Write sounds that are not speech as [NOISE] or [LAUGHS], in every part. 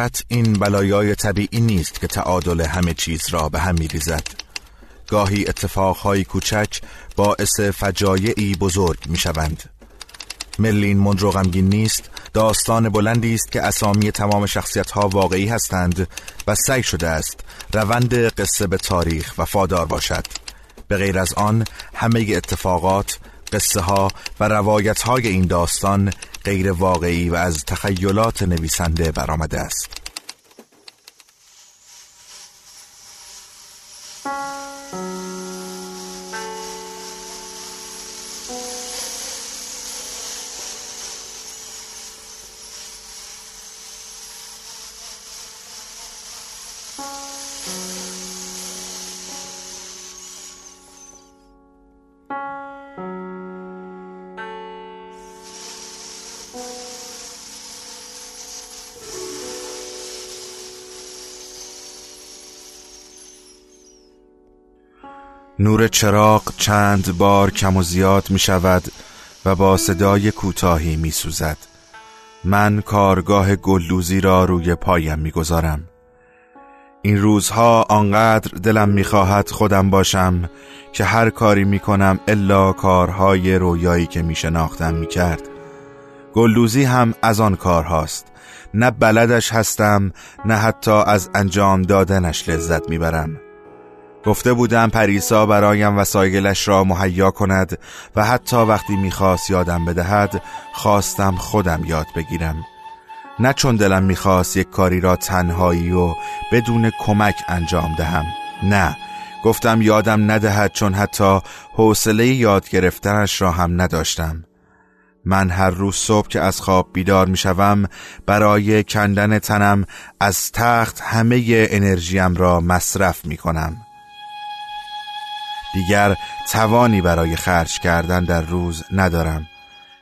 فقط این بلایای طبیعی نیست که تعادل همه چیز را به هم میریزد. گاهی اتفاقهای کوچک باعث فجایعی بزرگ می‌شوند. ملین مونرو غمگین نیست داستان بلندی است که اسامی تمام شخصیت ها واقعی هستند و سعی شده است روند قصه به تاریخ وفادار باشد. به غیر از آن همه اتفاقات قصه ها و روایت های این داستان غیر واقعی و از تخیلات نویسنده برآمده است. نور چراغ چند بار کم و زیاد می شود و با صدای کوتاهی می سوزد. من کارگاه گلدوزی را روی پایم می گذارم. این روزها آنقدر دلم می‌خواهد خودم باشم که هر کاری می کنم الا کارهای رویایی که می شناختم می کرد. گلدوزی هم از آن کارهاست. نه بلدش هستم نه حتی از انجام دادنش لذت می‌برم. گفته بودم پریسا برایم وسایلش را مهیا کند و حتی وقتی می‌خواست یادم بدهد خواستم خودم یاد بگیرم. نه چون دلم می‌خواست یک کاری را تنهایی و بدون کمک انجام دهم. نه گفتم یادم ندهد چون حتی حوصله یاد گرفتنش را هم نداشتم. من هر روز صبح که از خواب بیدار می‌شوم برای کندن تنم از تخت همه انرژیم را مصرف می کنم دیگر توانی برای خرج کردن در روز ندارم.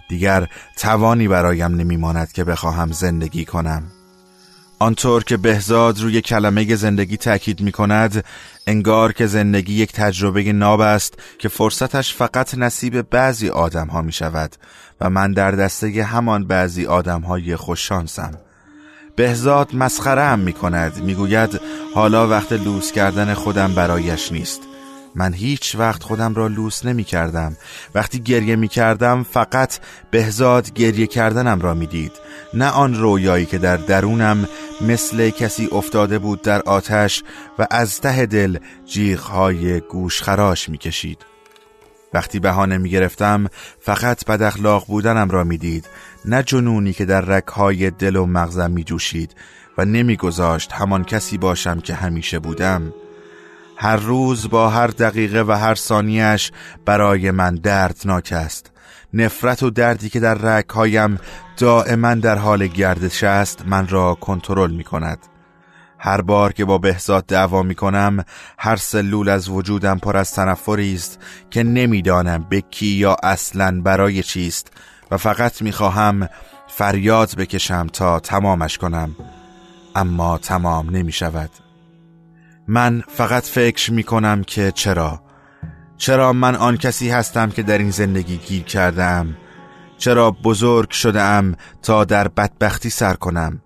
دیگر توانی برایم نمیماند که بخواهم زندگی کنم. آنطور که بهزاد روی کلمه زندگی تاکید می کند انگار که زندگی یک تجربه ناب است که فرصتش فقط نصیب بعضی آدم ها می شود و من در دسته همان بعضی آدم های خوششانسم بهزاد مسخره هم می کند می گوید حالا وقت لوس کردن خودم برایش نیست. من هیچ وقت خودم را لوس نمی کردم وقتی گریه می کردم فقط بهزاد گریه کردنم را می دید نه آن رویایی که در درونم مثل کسی افتاده بود در آتش و از ته دل جیغهای گوش خراش می کشید وقتی بهانه می گرفتم فقط بد اخلاق بودنم را می دید نه جنونی که در رکهای دل و مغزم می جوشید و نمی گذاشت همان کسی باشم که همیشه بودم. هر روز با هر دقیقه و هر ثانیش برای من دردناک است. نفرت و دردی که در رکهایم دائما در حال گردش است من را کنترل می کند هر بار که با بهزاد دعوا می کنم هر سلول از وجودم پر از تنفری است که نمی‌دانم به کی یا اصلا برای چیست و فقط می خواهم فریاد بکشم تا تمامش کنم. اما تمام نمی شود من فقط فکر می کنم که چرا؟ چرا من آن کسی هستم که در این زندگی گیر کردم چرا بزرگ شده ام تا در بدبختی سر کنم؟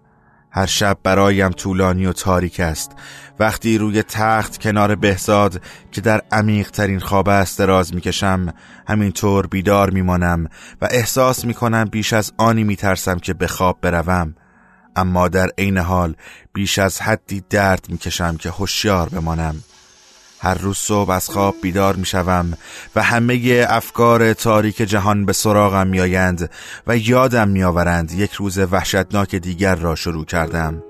هر شب برایم طولانی و تاریک است. وقتی روی تخت کنار بهزاد که در عمیق ترین خواب است دراز می‌کشم همینطور بیدار میمانم و احساس می‌کنم بیش از آنی میترسم که به خواب بروم. اما در عین حال بیش از حدی درد می‌کشم که هوشیار بمانم. هر روز صبح از خواب بیدار می‌شوم و همه افکار تاریک جهان به سراغم میآیند و یادم میآورند یک روز وحشتناک دیگر را شروع کردم.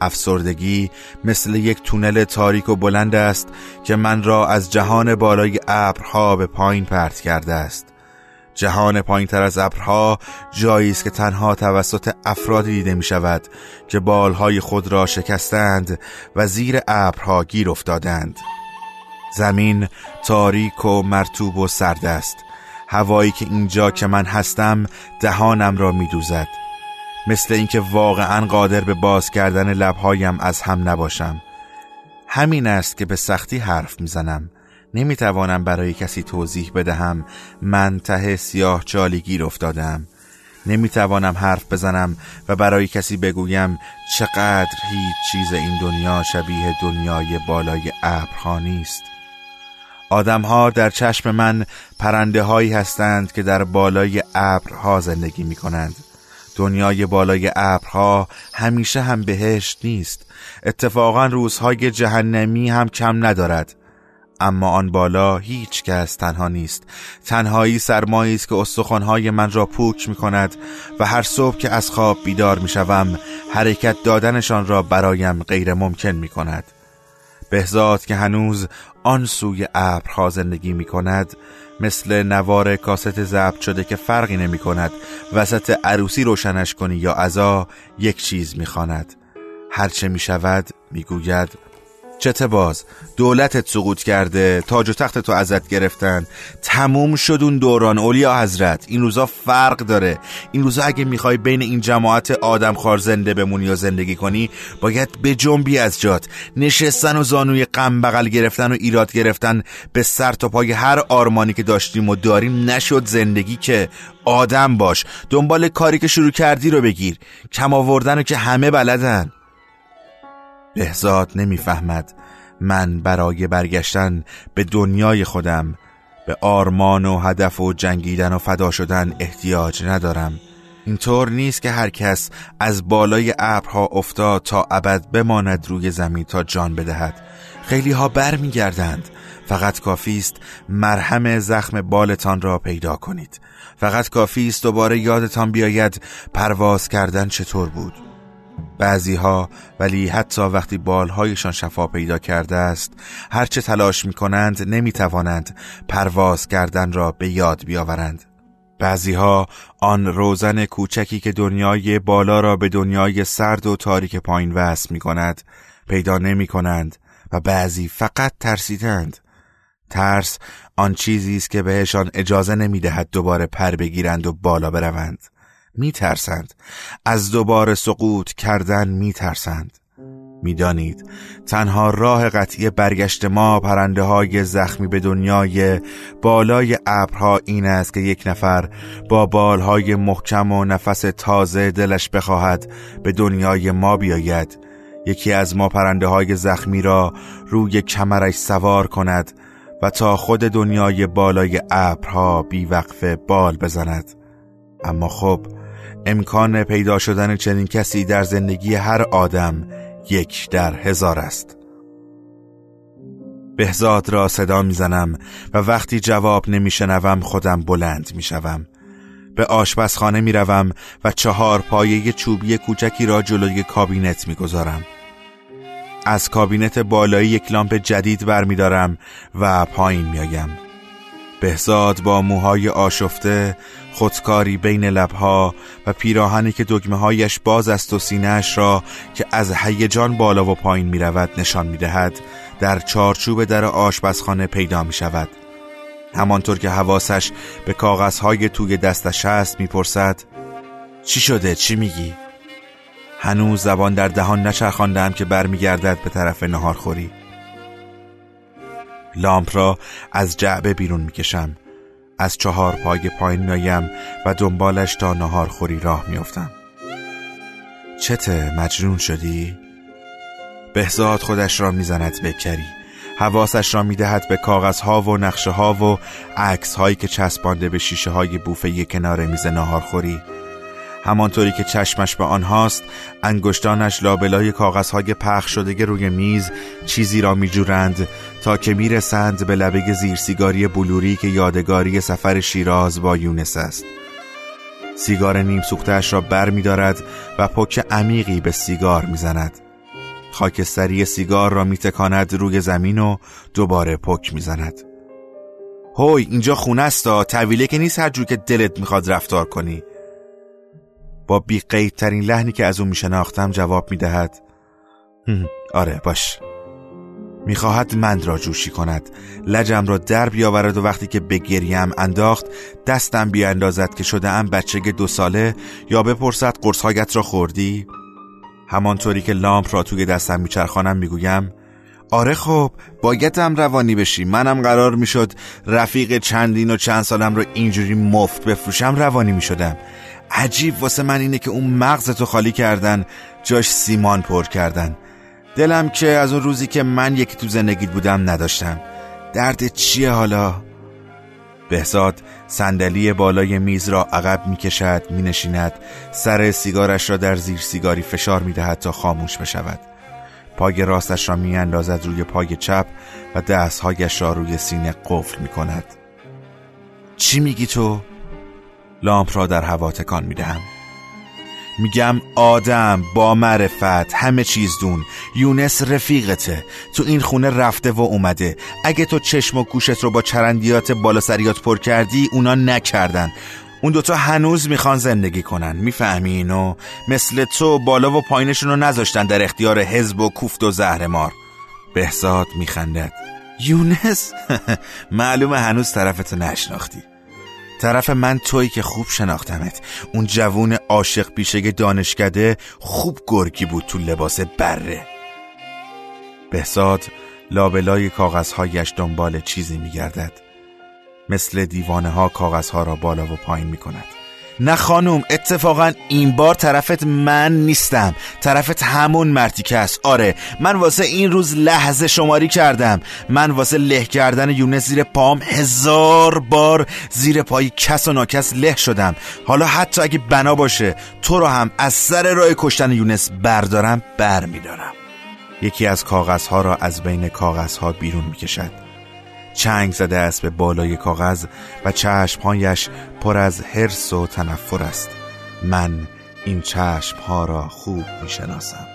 افسردگی مثل یک تونل تاریک و بلند است که من را از جهان بالای ابرها به پایین پرت کرده است. جهان پایین تر از ابرها جایی است که تنها توسط افرادی دیده می شود که بالهای خود را شکستند و زیر ابرها گیر افتادند. زمین تاریک و مرتوب و سرد است. هوایی که اینجا که من هستم دهانم را می دوزد مثل اینکه واقعا قادر به باز کردن لبهایم از هم نباشم. همین است که به سختی حرف می‌زنم. نمی‌توانم برای کسی توضیح بدهم. من ته سیاه چالی گیر افتادم. نمی‌توانم حرف بزنم و برای کسی بگویم چقدر هیچ چیز این دنیا شبیه دنیای بالای ابرها نیست. آدمها در چشم من پرنده هایی هستند که در بالای ابرها زندگی می کنند دنیای بالای ابرها همیشه هم بهشت نیست. اتفاقا روزهای جهنمی هم کم ندارد. اما آن بالا هیچ کس تنها نیست تنهایی سرمایی است که استخوانهای من را پوک می کند و هر صبح که از خواب بیدار می شوم حرکت دادنشان را برایم غیر ممکن می کند بهزاد که هنوز آن سوی ابرها زندگی می کند مثل نوار کاست ضبط شده که فرقی نمی کند وسط عروسی روشنش کنی یا ازا یک چیز می خاند. هرچه می شود می گوید چته باز؟ دولتت سقوط کرده تاج و تخت تو ازت گرفتن. تموم شد اون دوران اولیا حضرت. این روزا فرق داره. این روزا اگه می‌خوای بین این جماعت آدم خار زنده بمونی یا زندگی کنی باید به جنبی از جات. نشستن و زانوی غم بغل گرفتن و ایراد گرفتن به سر تا پای هر آرمانی که داشتیم و داریم نشد زندگی که آدم باش. دنبال کاری که شروع کردی رو بگیر. کم آوردن که همه بلدن. بهزاد نمی‌فهمد. من برای برگشتن به دنیای خودم به آرمان و هدف و جنگیدن و فدا شدن احتیاج ندارم. اینطور نیست که هر کس از بالای ابرها افتاد تا ابد بماند روی زمین تا جان بدهد. خیلی ها بر می گردند. فقط کافی است مرهم زخم بالتان را پیدا کنید. فقط کافی است دوباره یادتان بیاید پرواز کردن چطور بود. بعضی ها ولی حتی وقتی بالهایشان شفا پیدا کرده است هرچه تلاش می کنند نمی توانند پرواز کردن را به یاد بیاورند. بعضی ها آن روزن کوچکی که دنیای بالا را به دنیای سرد و تاریک پایین وصل می کند پیدا نمی کنند و بعضی فقط ترسیدند. ترس آن چیزی است که بهشان اجازه نمی دهد دوباره پر بگیرند و بالا بروند. میترسند. از دوباره سقوط کردن میترسند. می‌دانید تنها راه قطعی برگشت ما پرنده های زخمی به دنیای بالای ابرها این است که یک نفر با بالهای محکم و نفس تازه دلش بخواهد به دنیای ما بیاید. یکی از ما پرنده های زخمی را روی کمرش سوار کند و تا خود دنیای بالای ابرها بیوقفه بال بزند. اما خب امکان پیدا شدن چنین کسی در زندگی هر آدم یک در هزار است. بهزاد را صدا می‌زنم و وقتی جواب نمیشنوم خودم بلند می‌شوم. به آشپزخانه می‌روم و چهار پایه چوبی کوچکی را جلوی کابینت می‌گذارم. از کابینت بالایی یک لامپ جدید برمیدارم و پایین میآیم. بهزاد با موهای آشفته خودکاری بین لبها و پیراهنی که دگمه هایش باز است و سینهش را که از هیجان بالا و پایین می رود نشان می دهد در چارچوب در آشپزخانه پیدا می شود همانطور که حواسش به کاغذهای توی دستش است می‌پرسد چی شده؟ چی میگی؟ هنوز زبان در دهان نچرخاندم که برمیگردد به طرف نهارخوری. لامپ را از جعبه بیرون می‌کشم. از چهار پای پایین میایم و دنبالش تا نهار خوری راه میافتم. چته مجنون شدی؟ بهزاد خودش را می‌زند به کری. حواسش را می‌دهد به کاغذها و نقشه ها و عکس هایی که چسبانده به شیشه های بوفه کنار میز ناهارخوری همانطوری که چشمش به آنهاست انگشتانش لابلای کاغذهای پخش شده روی میز چیزی را میجورند که می‌رسند به لبه زیر سیگاری بلوری که یادگاری سفر شیراز با یونس است. سیگار نیم سوختش را بر می دارد و پک عمیقی به سیگار می‌زند. خاکستری سیگار را میتکاند روی زمین و دوباره پک می‌زند. هوی اینجا خونه است طویله که نیست هر جور که دلت می‌خواد رفتار کنی. با بی لحنی که از اون میشناختم جواب می‌دهد. آره باش. می‌خواهد مند را جوشی کند. لجم را در بیاورد و وقتی که به گریم انداخت دستم بیاندازد که شده ام بچه دو ساله یا بپرسد قرصهایت را خوردی؟ همانطوری که لامپ را توی دستم میچرخانم می‌گویم آره خب بایدم روانی بشی. منم قرار می‌شد رفیق چندین و چند سالم رو اینجوری مفت بفروشم روانی می‌شدم. عجیب واسه من اینه که اون مغز تو خالی کردن جاش سیمان پر کردن. دلم که از اون روزی که من یکی تو زندگیت بودم نداشتم. درد چیه حالا؟ بهزاد صندلی بالای میز را عقب می‌کشد مینشیند. سر سیگارش را در زیر سیگاری فشار می‌دهد تا خاموش بشود. پای راستش را میاندازد روی پای چپ و دستهایش را روی سینه قفل می‌کند. چی میگی تو؟ لامپ را در هوا تکان می‌دهم. میگم آدم با معرفت همه چیز دون. یونس رفیقته. تو این خونه رفته و اومده. اگه تو چشم و گوشت رو با چرندیات بالا سریات پر کردی اونا نکردن. اون دوتا هنوز می‌خوان زندگی کنن. می‌فهمی اینو مثل تو بالا و پایینشون رو نذاشتن در اختیار حزب و کوفت و زهرمار. بهزاد میخندد. یونس؟ [LAUGHS] معلومه هنوز طرفتو نشناختی. طرف من توی که خوب شناختمت. اون جوون عاشق پیشه دانشکده خوب گرگی بود تو لباس بره. بهزاد لابلای کاغذهایش دنبال چیزی میگردد. مثل دیوانه ها کاغذها را بالا و پایین می کند نه خانوم اتفاقا این بار طرفت من نیستم. طرفت همون مرتیکه است. آره من واسه این روز لحظه شماری کردم. من واسه له کردن یونس زیر پام هزار بار زیر پای کس و ناکس له شدم. حالا حتی اگه بنا باشه تو رو هم از سر راه کشتن یونس بردارم بر میدارم یکی از کاغذها را از بین کاغذها بیرون می‌کشد. چنگ زده است به بالای کاغذ و چشمهایش پر از حرس و تنفر است. من این چشمها را خوب می شناسم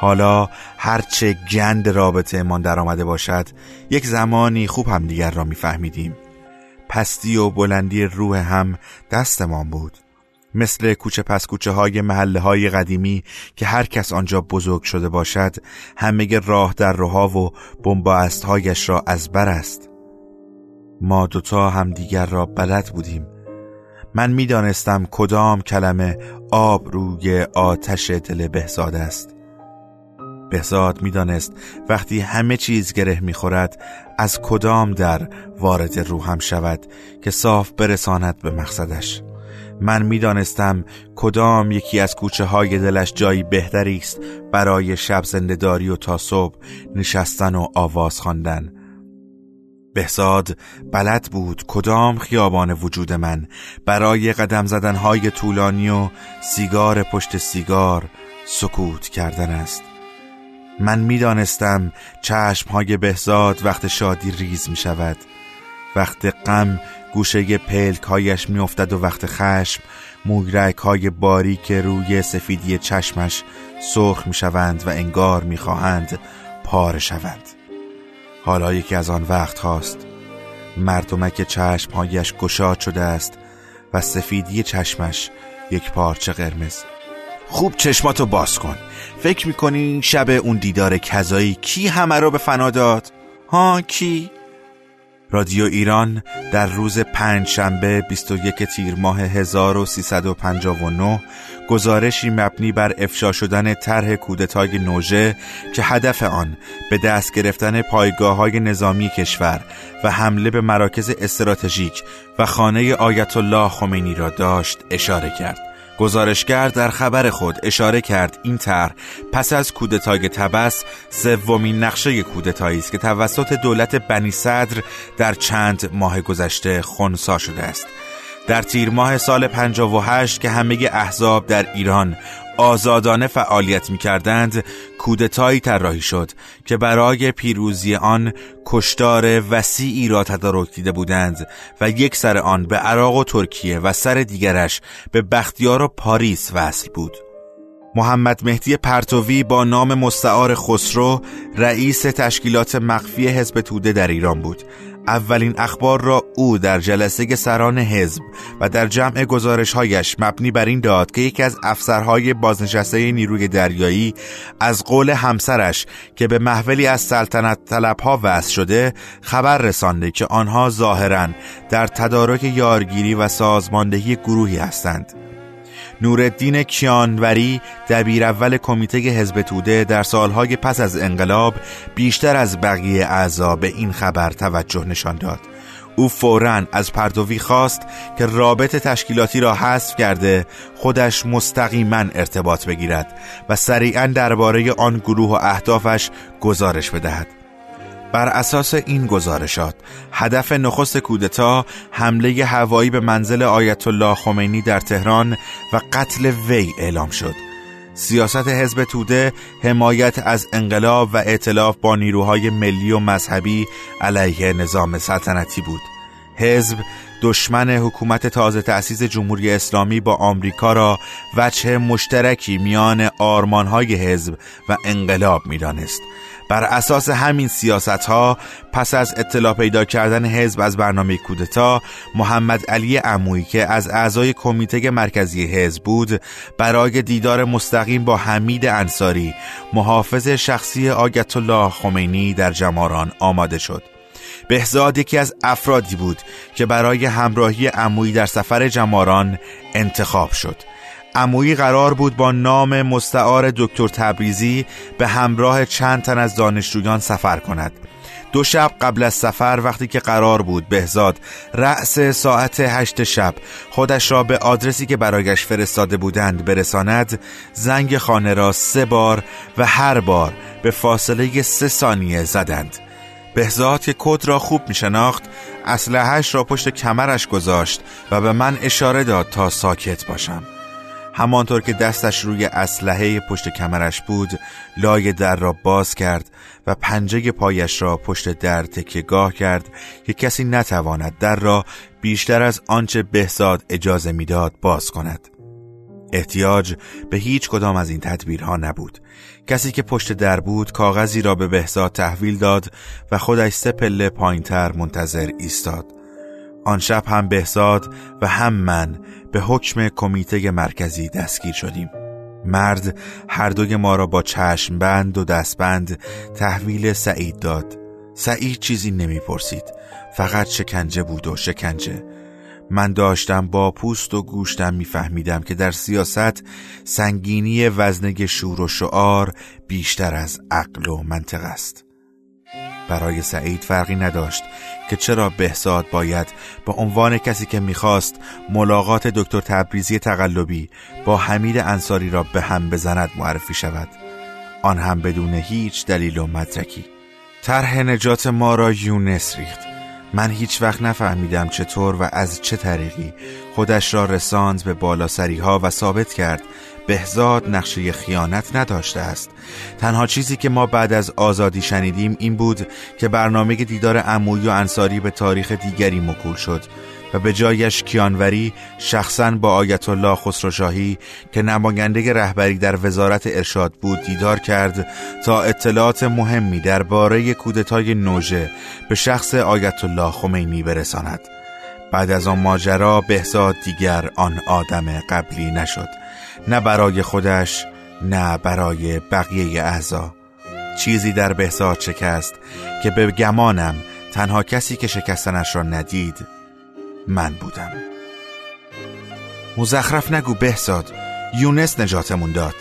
حالا هرچه گند رابطه من در آمده باشد یک زمانی خوب هم دیگر را میفهمیدیم. پستی و بلندی روح هم دستمان بود. مثل کوچه پس کوچه های محله های قدیمی که هر کس آنجا بزرگ شده باشد همه راه در روها و بنباست هایش را از بر است. ما دوتا هم دیگر را بلد بودیم. من می‌دانستم کدام کلمه آب روی آتش دل بهزاد است. بهزاد می‌دانست وقتی همه چیز گره می‌خورد از کدام در وارد روحم شود که صاف برساند به مقصدش. من می‌دانستم کدام یکی از کوچه های دلش جایی بهتری است برای شب زندهداری و تا صبح نشستن و آواز خواندن. بهزاد بلد بود کدام خیابان وجود من برای قدم زدنهای طولانی و سیگار پشت سیگار سکوت کردن است من می‌دانستم چشمهای بهزاد وقت شادی ریز می شود وقت غم گوشه پلک هایش می افتد و وقت خشم موگرک های باری که روی سفیدی چشمش سرخ می شوند و انگار می خواهند پاره شوند حالا یکی از آن وقت هاست مردمک چشمهایش گشاد شده است و سفیدی چشمش یک پارچه قرمز خوب چشماتو باز کن فکر می‌کنی شب اون دیدار کذایی کی همه رو به فنا داد؟ ها کی؟ رادیو ایران در روز پنج شنبه 21 تیر ماه 1359 گزارشی مبنی بر افشا شدن طرح کودتای نوژه که هدف آن به دست گرفتن پایگاه های نظامی کشور و حمله به مراکز استراتژیک و خانه آیت الله خمینی را داشت اشاره کرد. گزارشگر در خبر خود اشاره کرد این طرح پس از کودتای تبس سومین نقشه کودتایی است که توسط دولت بنی صدر در چند ماه گذشته خونسا شده است. در تیر ماه سال 58 که همه احزاب در ایران آزادانه فعالیت می کردند کودتایی طراحی شد که برای پیروزی آن کشتار وسیعی را تدارک دیده بودند و یک سر آن به عراق و ترکیه و سر دیگرش به بختیار و پاریس وصل بود. محمد مهدی پرتوی با نام مستعار خسرو رئیس تشکیلات مخفی حزب توده در ایران بود. اولین اخبار را او در جلسه سران حزب و در جمع گزارشهایش مبنی بر این داد که یکی از افسرهای بازنشسته نیروی دریایی از قول همسرش که به محولی از سلطنت طلبها وضع شده خبر رسانده که آنها ظاهرا در تدارک یارگیری و سازماندهی گروهی هستند. نورالدین کیانوری دبیر اول کمیته حزب توده در سالهای پس از انقلاب بیشتر از بقیه اعضا به این خبر توجه نشان داد. او فورا از پردوی خواست که رابط تشکیلاتی را حذف کرده خودش مستقیما ارتباط بگیرد و سریعا درباره آن گروه و اهدافش گزارش بدهد. بر اساس این گزارشات هدف نخست کودتا حمله هوایی به منزل آیت الله خمینی در تهران و قتل وی اعلام شد. سیاست حزب توده حمایت از انقلاب و ائتلاف با نیروهای ملی و مذهبی علیه نظام سلطنتی بود. حزب دشمن حکومت تازه تأسیس جمهوری اسلامی با آمریکا را وجه مشترکی میان آرمانهای حزب و انقلاب می‌دانست. بر اساس همین سیاست ها پس از اطلاع پیدا کردن حزب از برنامه کودتا محمد علی عمویی که از اعضای کمیته مرکزی حزب بود برای دیدار مستقیم با حمید انصاری محافظ شخصی آیت الله خمینی در جماران آماده شد. بهزاد یکی از افرادی بود که برای همراهی عمویی در سفر جماران انتخاب شد. عمویی قرار بود با نام مستعار دکتر تبریزی به همراه چند تن از دانشجویان سفر کند. دو شب قبل از سفر وقتی که قرار بود بهزاد رأس ساعت هشت شب خودش را به آدرسی که برایش فرستاده بودند برساند زنگ خانه را سه بار و هر بار به فاصله سه ثانیه زدند. بهزاد که کد را خوب می شناخت اسلحهش را پشت کمرش گذاشت و به من اشاره داد تا ساکت باشم. همانطور که دستش روی اسلحه پشت کمرش بود لای در را باز کرد و پنجه پایش را پشت در تکیهگاه کرد که کسی نتواند در را بیشتر از آنچه بهزاد اجازه می‌داد باز کند. احتیاج به هیچ کدام از این تدبیرها نبود. کسی که پشت در بود کاغذی را به بهزاد تحویل داد و خودش سه پله پایینتر منتظر ایستاد. آن شب هم بهزاد و هم من به حکم کمیته مرکزی دستگیر شدیم. مرد هر دوی ما را با چشم بند و دستبند تحویل سعید داد. سعید چیزی نمی‌پرسید. فقط شکنجه بود و شکنجه. من داشتم با پوست و گوشتم میفهمیدم که در سیاست سنگینی وزنگ شور و شعار بیشتر از عقل و منطق است. برای سعید فرقی نداشت که چرا بهزاد باید به عنوان کسی که می‌خواست ملاقات دکتر تبریزی تقلبی با حمید انصاری را به هم بزند معرفی شود. آن هم بدون هیچ دلیل و مدرکی. طرح نجات ما را یونس ریخت. من هیچ وقت نفهمیدم چطور و از چه طریقی خودش را رساند به بالاسری ها و ثابت کرد بهزاد نقشه خیانت نداشته است. تنها چیزی که ما بعد از آزادی شنیدیم این بود که برنامه دیدار عمویی و انصاری به تاریخ دیگری مکول شد و به جایش کیانوری شخصا با آیت الله خسروشاهی که نماینده رهبری در وزارت ارشاد بود دیدار کرد تا اطلاعات مهمی درباره کودتای نوژه به شخص آیت الله خمینی برساند. بعد از آن ماجرا بهزاد دیگر آن آدم قبلی نشد. نه برای خودش نه برای بقیه اعضا. چیزی در بهزاد شکست که به گمانم تنها کسی که شکستنش را ندید من بودم. مزخرف نگو بهزاد یونس نجاتمون داد.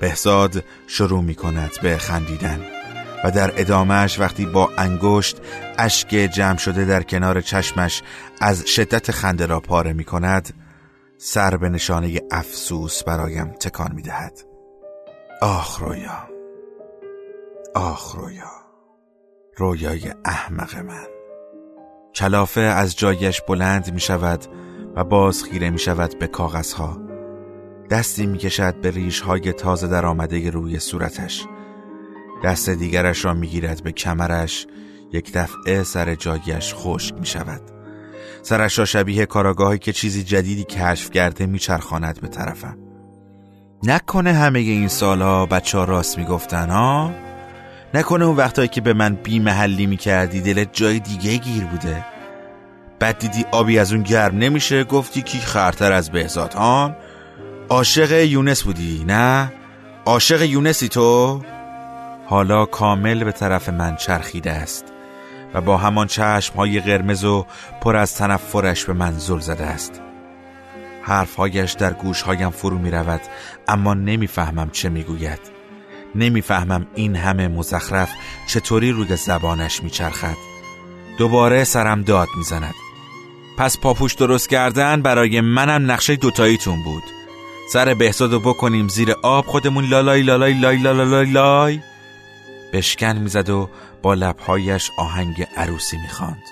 بهزاد شروع می کند به خندیدن و در ادامهش وقتی با انگشت اشک جمع شده در کنار چشمش از شدت خنده را پاره می کند سر به نشانه افسوس برایم تکان می دهد آخ رویا. آخ رویا. رویای احمق من. کلافه از جایش بلند می شود و باز خیره می شود به کاغذها. دستی می کشد به ریش های تازه در آمده روی صورتش. دست دیگرش را می گیرد به کمرش. یک دفعه سر جایش خشک می شود سرش را شبیه کاراگاهی که چیزی جدیدی کشف کرده میچرخاند به طرفم. نکنه همه این سالها بچه ها راست می‌گفتن ها؟ نکنه اون وقتایی که به من بی محلی می‌کردی دلت جای دیگه گیر بوده. بعد دیدی آبی از اون گرم نمیشه گفتی کی خرتر از بهزاد ها؟ عاشق یونس بودی نه؟ عاشق یونسی تو؟ حالا کامل به طرف من چرخیده است. و با همان چشم های قرمز و پر از تنفرش به من زل زده است. حرفهایش در گوشهایم فرو می رود اما نمی‌فهمم چه می‌گوید. نمی‌فهمم این همه مزخرف چطوری روی زبانش میچرخد. دوباره سرم داد می‌زند. پس پاپوش درست کردن برای منم نقشه دوتاییتون بود. سر بهزادو بکنیم زیر آب خودمون لالای لالای لای لای لای لای. بشکن می‌زد و لبهایش آهنگ عروسی می‌خواند.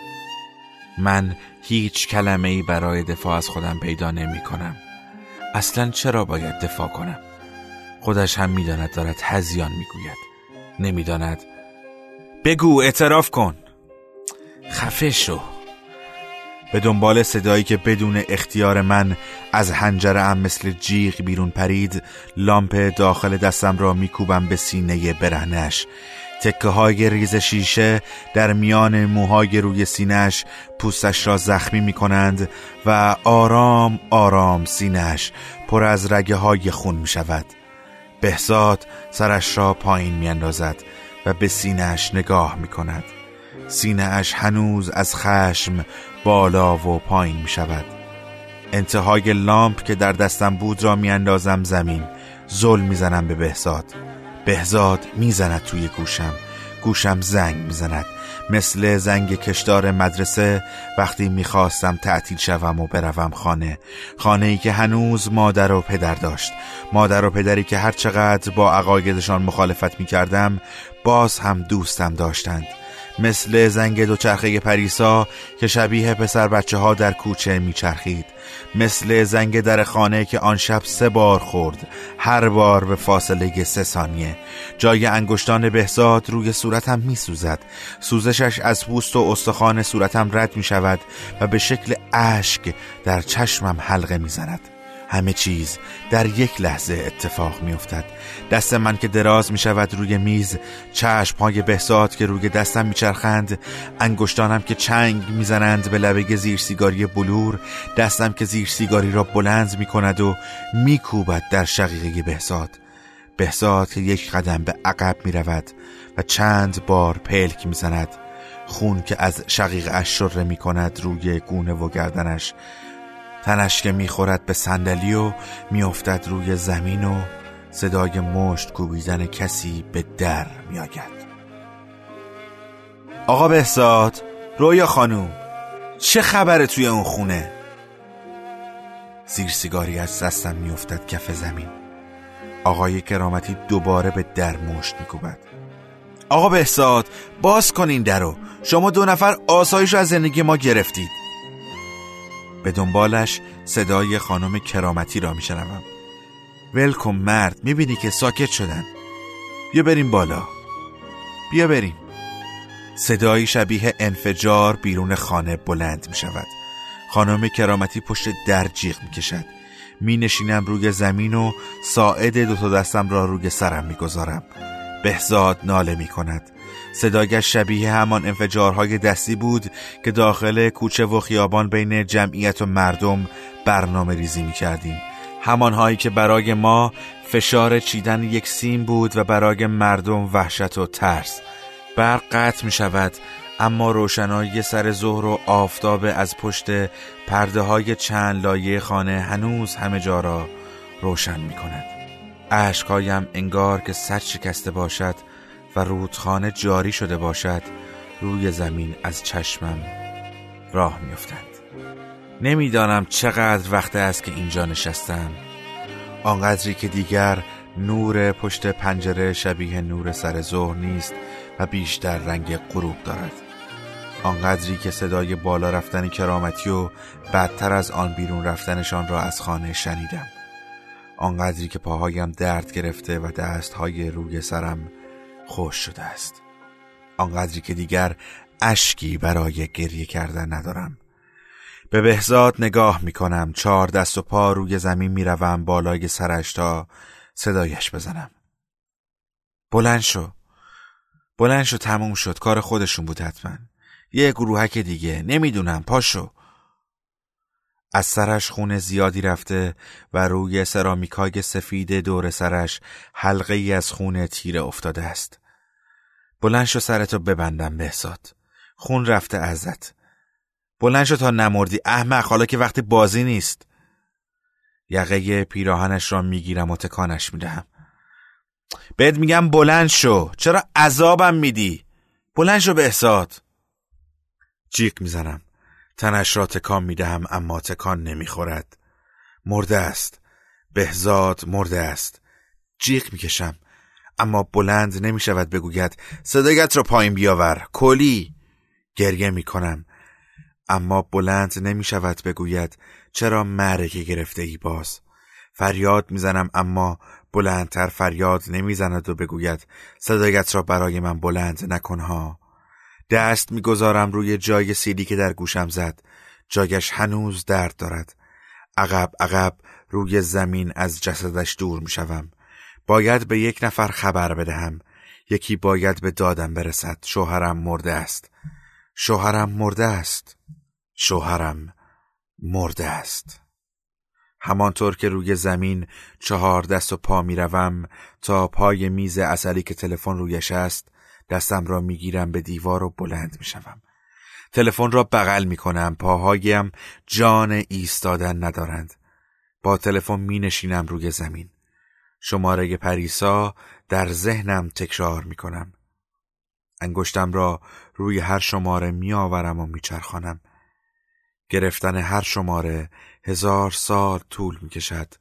من هیچ کلمه ای برای دفاع از خودم پیدا نمی کنم اصلا چرا باید دفاع کنم؟ خودش هم می‌داند دارد هزیان می‌گوید. نمی‌داند. بگو اعتراف کن. خفه شو. به دنبال صدایی که بدون اختیار من از هنجره ام مثل جیغ بیرون پرید لامپ داخل دستم را میکوبم به سینه برهنش تکه های ریز شیشه در میان موهای روی سینش پوستش را زخمی می کنند و آرام آرام سینش پر از رگه های خون می شود بهزاد سرش را پایین می اندازد و به سینهش نگاه می کند سینهش هنوز از خشم بالا و پایین می شود انتهای لامپ که در دستم بود را می اندازم زمین. زل می‌زنم به بهزاد. بهزاد می‌زند توی گوشم. گوشم زنگ می‌زند. مثل زنگ کشدار مدرسه وقتی می‌خواستم تعطیل شوم و بروم خانه. خانه ای که هنوز مادر و پدر داشت. مادر و پدری که هرچقدر با عقایدشان مخالفت می‌کردم باز هم دوستم داشتند. مثل زنگ دوچرخه پریسا که شبیه پسر بچه ها در کوچه میچرخید. مثل زنگ در خانه که آن شب سه بار خورد هر بار به فاصله سه ثانیه. جای انگشتان بهزاد روی صورتم میسوزد. سوزشش از پوست و استخوان صورتم رد می شود و به شکل اشک در چشمم حلقه می‌زند. همه چیز در یک لحظه اتفاق می افتد دست من که دراز می شود روی میز چشم های بهزاد که روی دستم می چرخند انگشتانم که چنگ می‌زنند به لبه زیر سیگاری بلور دستم که زیر سیگاری را بلند می کند و می کوبد در شقیقه بهزاد. بهزاد که یک قدم به عقب می رود و چند بار پلک می زند خون که از شقیقه اش شره می کند روی گونه و گردنش. تنش که می‌خورد به صندلی و میافتد روی زمین و صدای مشت کوبیدن کسی به در میآید. آقا بهزاد رویا خانوم چه خبره توی اون خونه؟ زیر سیگاری از دستم میافتد کف زمین. آقای کرامتی دوباره به در مشت میکوبد. آقا بهزاد باز کنین درو. شما دو نفر آسایش از زندگی ما گرفتید. به دنبالش صدای خانم کرامتی را میشنوم. ولکم مرد می‌بینی که ساکت شدن. بیا بریم بالا. بیا بریم. صدایی شبیه انفجار بیرون خانه بلند می شود خانم کرامتی پشت در جیغ می کشد می نشینم روی زمین و ساعد دو تا دستم را روی سرم می گذارم بهزاد ناله می کند صدایش شبیه همان انفجارهای دستی بود که داخل کوچه و خیابان بین جمعیت و مردم برنامه ریزی می کردیم همانهایی که برای ما فشار چیدن یک سیم بود و برای مردم وحشت و ترس. برق قطع می شود اما روشنایی سر ظهر و آفتاب از پشت پرده های چند لایه خانه هنوز همه جا را روشن می کند عشقایم انگار که سر شکسته باشد و رودخانه جاری شده باشد روی زمین از چشمم راه میافتند نمی‌دانم چقدر وقت است که اینجا نشستم. آنقدری که دیگر نور پشت پنجره شبیه نور سر ظهر نیست و بیشتر رنگ غروب دارد. آنقدری که صدای بالا رفتن کرامتی و بدتر از آن بیرون رفتنشان را از خانه شنیدم. آنقدری که پاهایم درد گرفته و دستهای روی سرم خوش شده است. آنقدری که دیگر اشکی برای گریه کردن ندارم. به بهزاد نگاه می کنم چهار دست و پا روی زمین می روم بالای سرش تا صدایش بزنم. بلند شو. بلند شو تموم شد. کار خودشون بود حتما. یه گروهک دیگه. نمی‌دونم. پاشو. از سرش خون زیادی رفته و روی سرامیکای سفید دور سرش حلقه ای از خون تیره افتاده است. بلند شو سرتو ببندم بهزاد. خون رفته ازت. بلند شو تا نمردی احمق حالا که وقتی بازی نیست. یقه پیراهنش را می‌گیرم و تکانش می‌دهم. بهت میگم بلند شو چرا عذابم میدی؟ بلند شو بهزاد. جیک می‌زنم. تنش را تکان می دهم اما تکان نمی‌خورد. مرده است. بهزاد مرده است. جیغ می‌کشم اما بلند نمی شود بگوید صدایت را پایین بیاور کلی گریه می کنم اما بلند نمی شود بگوید چرا مرگه گرفته ای باز فریاد می‌زنم اما بلندتر فریاد نمی‌زند و بگوید صدایت را برای من بلند نکنها دست می‌گذارم روی جای سیلی که در گوشم زد. جایش هنوز درد دارد. عقب عقب روی زمین از جسدش دور می‌شوم. باید به یک نفر خبر بدهم. یکی باید به دادم برسد. شوهرم مرده است. شوهرم مرده است. شوهرم مرده است. همانطور که روی زمین چهار دست و پا می‌روم تا پای میز اصلی که تلفن رویش است دستم را می‌گیرم به دیوار و بلند می‌شوم. تلفن را بغل می‌کنم. پاهایم جان ایستادن ندارند. با تلفن می نشینم روی زمین. شماره پریسا در ذهنم تکرار می کنم انگشتم را روی هر شماره می آورم و می چرخانم. گرفتن هر شماره هزار سال طول می کشد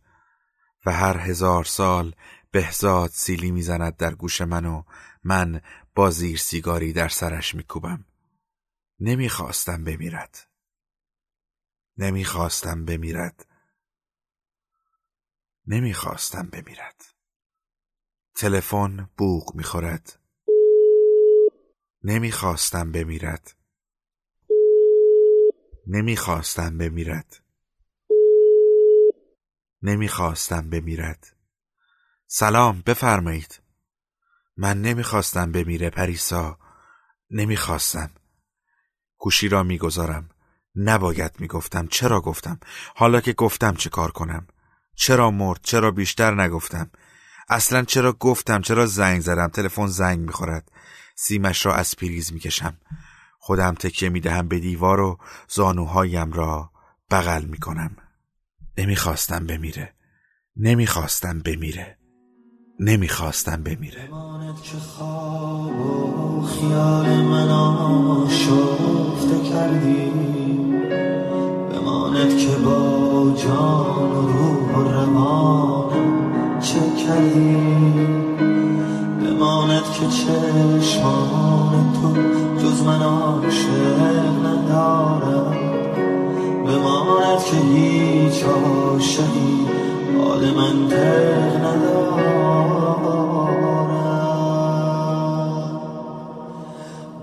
و هر هزار سال بهزاد سیلی می‌زند در گوش من و من با زیر سیگاری در سرش میکوبم. نمی‌خواستم بمیرد. نمی‌خواستم بمیرد. نمی‌خواستم بمیرد. تلفن بوق می‌خورد. نمی‌خواستم بمیرد. نمی‌خواستم بمیرد. نمی‌خواستم بمیرد. سلام بفرمایید. من نمی‌خواستم بمیره پریسا. نمی‌خواستم. گوشی را می‌گذارم. نباید می‌گفتم. چرا گفتم؟ حالا که گفتم چه کار کنم؟ چرا مرد؟ چرا بیشتر نگفتم؟ اصلا چرا گفتم؟ چرا زنگ زدم؟ تلفن زنگ می‌خورد. سیمش را از پریز می‌کشم. خودم تکیه می‌دهم به دیوار و زانوهایم را بغل می‌کنم. نمی‌خواستم بمیره. نمی‌خواستم بمیره. نمی‌خواستم بمیره. که خواب و خیال من آشفته کردی. بماند که با جان و روح و روانم چه کردی. بماند که چشمان تو جز من عاشق ندارم. بماند که هیچ حال منطق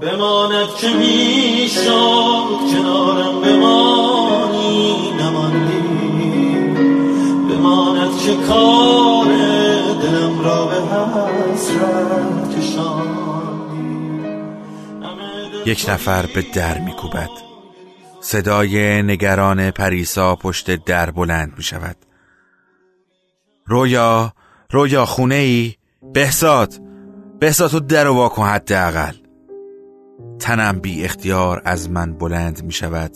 بماند که می‌شد کنارم بمانی نماندی بماند که کار دلم را به حسرت کشاندی یک نفر به در میکوبد. صدای نگران پریسا پشت در بلند می شود رویا رویا خونه ای بهزاد بهزاد تو در و واکن حداقل. تنم بی اختیار از من بلند می شود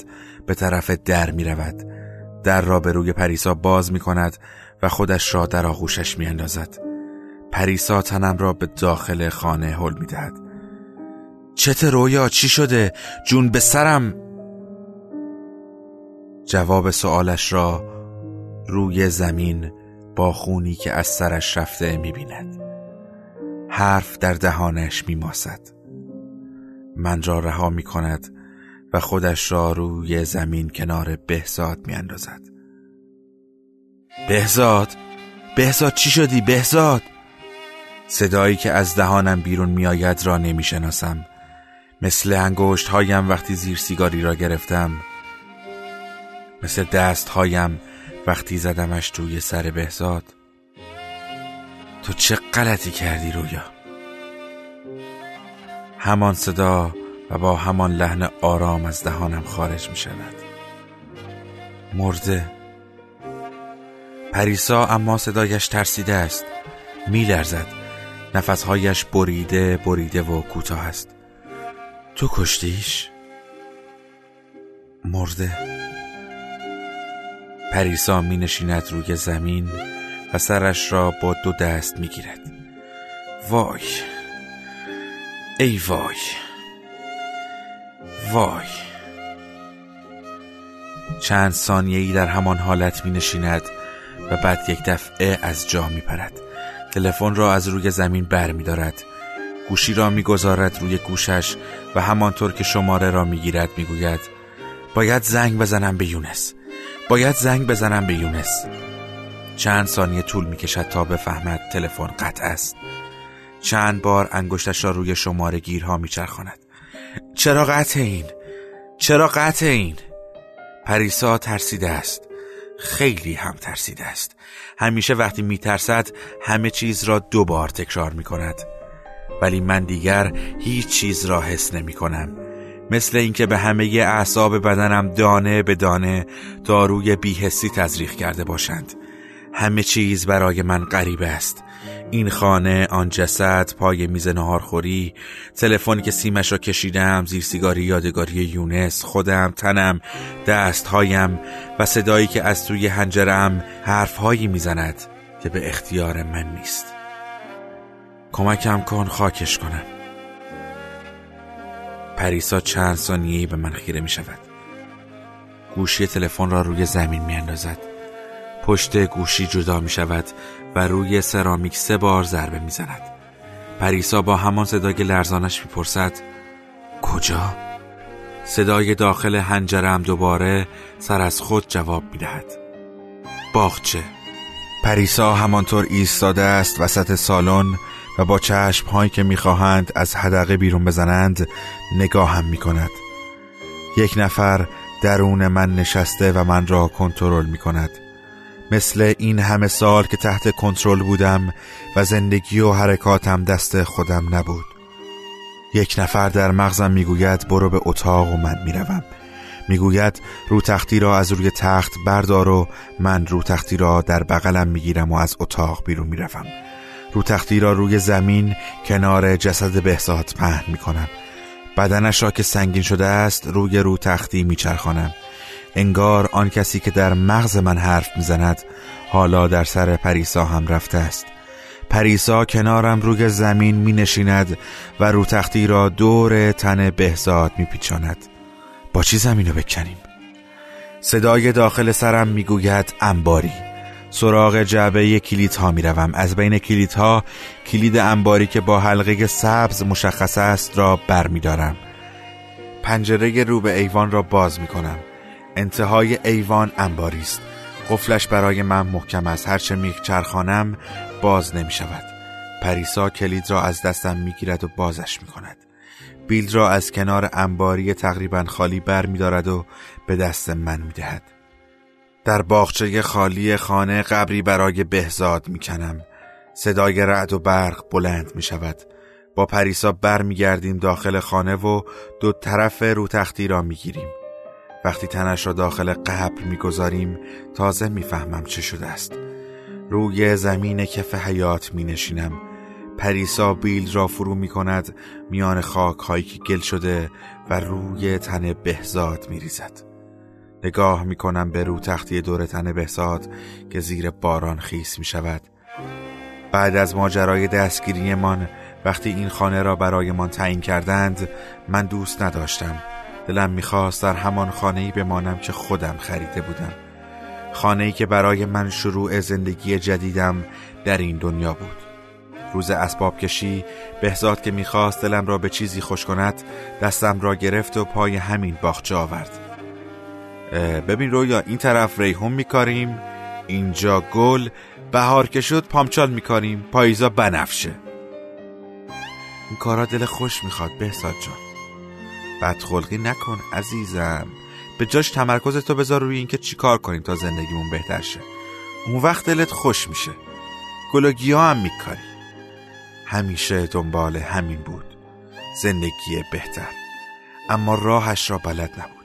به طرف در می رود. در را به روی پریسا باز می کند و خودش را در آغوشش می اندازد. پریسا تنم را به داخل خانه حل می دهد. چته رویا چی شده؟ جون به سرم! جواب سوالش را روی زمین با خونی که از سرش رفته می بیند. حرف در دهانش می ماسد. من را رها می کند و خودش را روی زمین کنار بهزاد می اندازد. بهزاد بهزاد چی شدی بهزاد؟ صدایی که از دهانم بیرون می آید را نمی شناسم. مثل انگشت هایم وقتی زیر سیگاری را گرفتم. مثل دست هایم وقتی زدمش توی سر بهزاد. تو چه غلطی کردی رویا؟ همان صدا و با همان لحن آرام از دهانم خارج می شود مرده. پریسا اما صدایش ترسیده است. می لرزد نفسهایش بریده بریده و کوتاه است. تو کشتیش؟ مرده. پریسا می نشیند روی زمین و سرش را با دو دست می گیرد وای! ای وای. وای. چند ثانیه ای در همان حالت می نشیند و بعد یک دفعه از جا می پرد تلفن را از روی زمین بر می دارد گوشی را می گذارد روی گوشش و همانطور که شماره را می گیرد می گوید باید زنگ بزنم به یونس. باید زنگ بزنم به یونس. چند ثانیه طول می کشد تا بفهمد تلفن قطع است. چند بار انگشتش را روی شماره گیرها می چرخاند چرا قطع این؟ چرا قطع این؟ پریسا ترسیده است. خیلی هم ترسیده است. همیشه وقتی میترسد همه چیز را دو بار تکرار می کند ولی من دیگر هیچ چیز را حس نمی کنم مثل اینکه به همه اعصاب بدنم دانه به دانه داروی بیهسی تزریق کرده باشند. همه چیز برای من غریب است. این خانه آن جسد پای میز نهارخوری تلفنی که سیمش را کشیدم زیر سیگاری یادگاری یونس خودم تنم دستهایم و صدایی که از توی هنجرم حرفهایی می‌زند که به اختیار من نیست. کمکم کن خاکش کنم. پریسا چند ثانیه‌ای به من خیره می شود گوشی تلفن را روی زمین می اندازد پشت گوشی جدا می شود و روی سرامیک سه بار ضربه می زند پریسا با همان صدای لرزانش می پرسد کجا؟ صدای داخل هنجرم دوباره سر از خود جواب می دهد باغچه. پریسا همانطور ایستاده است وسط سالن و با چشم هایی که می‌خواهند از حدقه بیرون بزنند نگاهم می کند یک نفر درون من نشسته و من را کنترل می کند مثل این همه سال که تحت کنترل بودم و زندگی و حرکاتم دست خودم نبود. یک نفر در مغزم می‌گوید برو به اتاق و من می‌روم. می‌گوید رو تختی را از روی تخت بردار و من رو تختی را در بغلم می‌گیرم و از اتاق بیرون می‌روم. رو تختی را روی زمین کنار جسد بهزاد پهن می‌کنم. بدنش را که سنگین شده است روی رو تختی میچرخانم. انگار آن کسی که در مغز من حرف می‌زند حالا در سر پریسا هم رفته است پریسا کنارم روی زمین می نشیند و رو تختی را دور تن بهزاد می پیچاند با چی زمین رو بکنیم؟ صدای داخل سرم می گوید انباری سراغ جعبه کلیت ها می روم. از بین کلیت ها کلید انباری که با حلقه سبز مشخص است را بر می دارم. پنجره رو به ایوان را باز می کنم انتهای ایوان انباری است. قفلش برای من محکم است. هرچه می چرخانم باز نمی شود پریسا کلید را از دستم می گیرد و بازش می کند بیل را از کنار انباری تقریبا خالی بر می دارد و به دست من می دهد در باغچه خالی خانه قبری برای بهزاد می کنم صدای رعد و برق بلند می شود با پریسا بر می گردیم داخل خانه و دو طرف رو تختی را می گیریم وقتی تنش را داخل قبر می‌گذاریم تازه می‌فهمم چه شده است. روی زمین کف حیات می نشینم پریسا بیل را فرو می کند میان خاک هایی که گل شده و روی تن بهزاد می ریزد نگاه می کنم به رو تختی دور تن بهزاد که زیر باران خیس می شود بعد از ماجرای دستگیریمان وقتی این خانه را برایمان تعیین کردند من دوست نداشتم. دلم می‌خواست در همان خانه‌ای بمانم که خودم خریده بودم. خانه‌ای که برای من شروع زندگی جدیدم در این دنیا بود. روز اسباب کشی بهزاد که می‌خواست دلم را به چیزی خوش کند دستم را گرفت و پای همین باغچه آورد. ببین رویا این طرف ریحون میکاریم اینجا گل بهار که شد پامچال میکاریم پاییزا بنفشه. این کارا دل خوش می‌خواد بهزاد جان. بدخلقی نکن عزیزم. به جاش تمرکز تو بذار روی اینکه چیکار کنیم تا زندگیمون بهتر شه. اون وقت دلت خوش میشه. گل و هم میکاری. همیشه دنبال همین بود. زندگی بهتر. اما راهش را بلد نبود.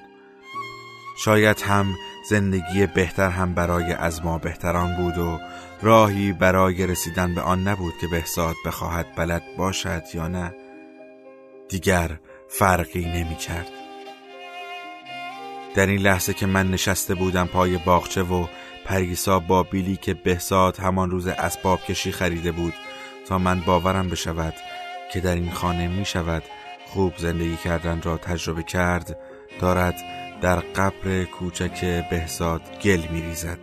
شاید هم زندگی بهتر هم برای از ما بهتران بود و راهی برای رسیدن به آن نبود که بهزاد بخواهد بلد باشد یا نه. دیگر فرقی نمی کرد در این لحظه که من نشسته بودم پای باغچه و پریسا با بیلی که بهزاد همان روز اسباب کشی خریده بود تا من باورم بشود که در این خانه می شود خوب زندگی کردن را تجربه کرد دارد در قبر کوچک بهزاد گل می ریزد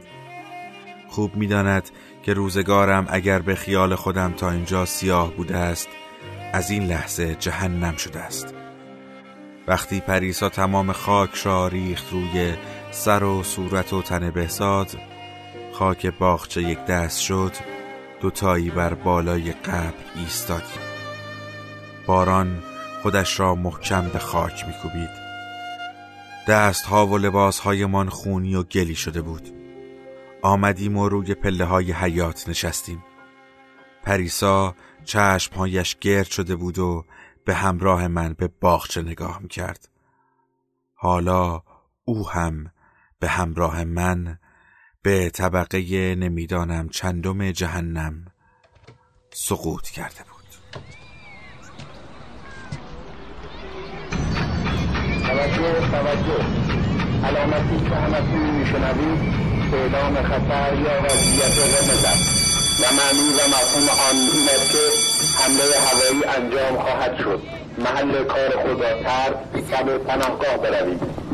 خوب می داند که روزگارم اگر به خیال خودم تا اینجا سیاه بوده است از این لحظه جهنم شده است. وقتی پریسا تمام خاک را ریخت روی سر و صورت و تن بهزاد خاک باغچه یک دست شد دوتایی بر بالای قبر ایستادیم. باران خودش را محکم به خاک میکوبید. دستها و لباسهایمان خونی و گلی شده بود. آمدیم و روی پله های حیات نشستیم. پریسا چشمهایش گرد شده بود و به همراه من به باغچه نگاه می‌کرد. حالا او هم به همراه من به طبقه نمی‌دانم چندم جهنم سقوط کرده بود. توجه توجه. علامتی که همتون میشنوید اعلام خطر یا وضعیت قرمز و معنی و مفهوم آن این است که حمله هوایی انجام خواهد شد. محل کار خود را ترک پناهگاه بروید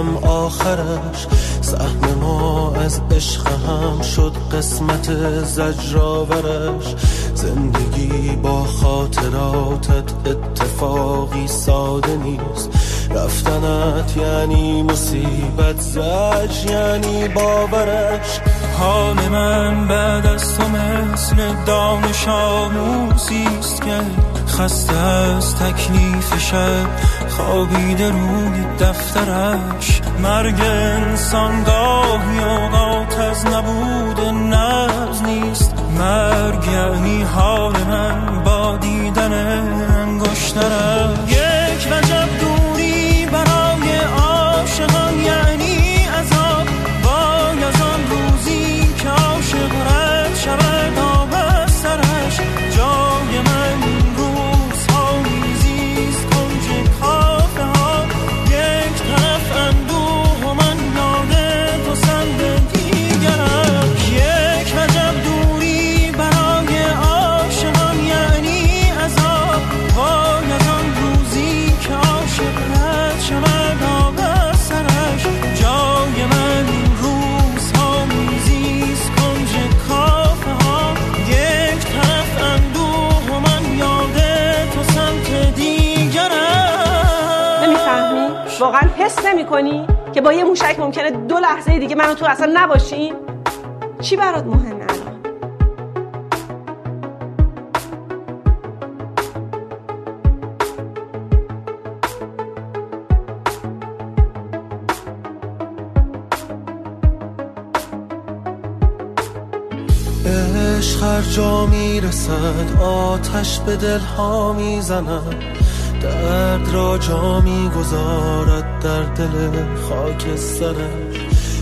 عزیزم آخرش. سهم ما از عشق هم شد قسمت زجرآورش. زندگی با خاطراتت اتفاقی ساده نیست. رفتنت یعنی مصیبت زج یعنی باورش. حال من بعد از تو مثل دانش آموزیست که خسته از تکلیف شب خوابیده روی دفترش. مرگ انسان گاهی اوقات از نبود نبز نیست. مرگ یعنی حال من. کنی که با یه موشک ممکنه دو لحظه دیگه منو تو اصلا نباشیم چی برات مهمه الان؟ عشق هر جا می‌رسد آتش به دل ها می‌زند. درد را جا گذارد در دل خاک سرش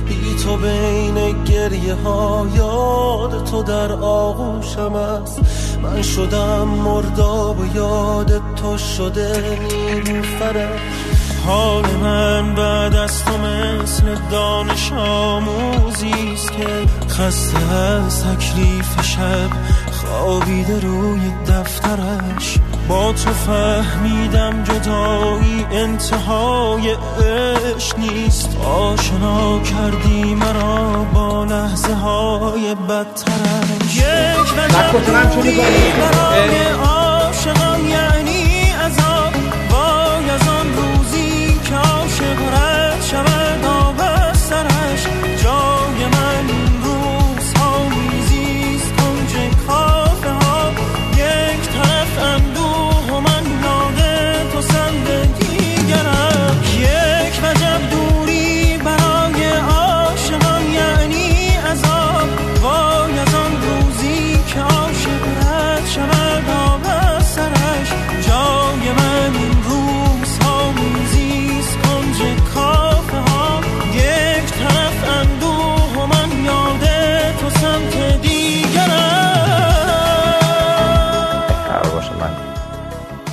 بی تو بین گریه ها یاد تو در آغوشم است. من شدم مرداب و یاد تو شده نیلوفرش. حال من بعد از تو مثل دانش آموزیست که خسته از تکلیف شب خوابیده روی دفترش. با تو فهمیدم جدایی انتهای عشق نیست. آشنا کردی مرا با لحظه های بدترش یک نجم مرا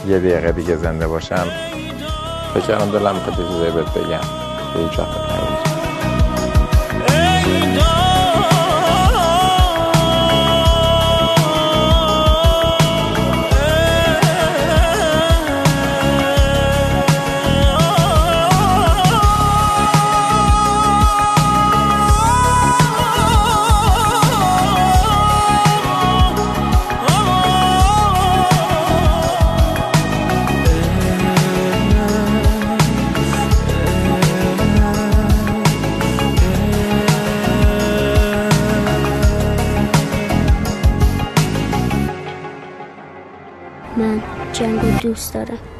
یه دقیقه دیگه زنده باشم. فکر دلم می‌خواد چیزایی بگم. به Minnesota.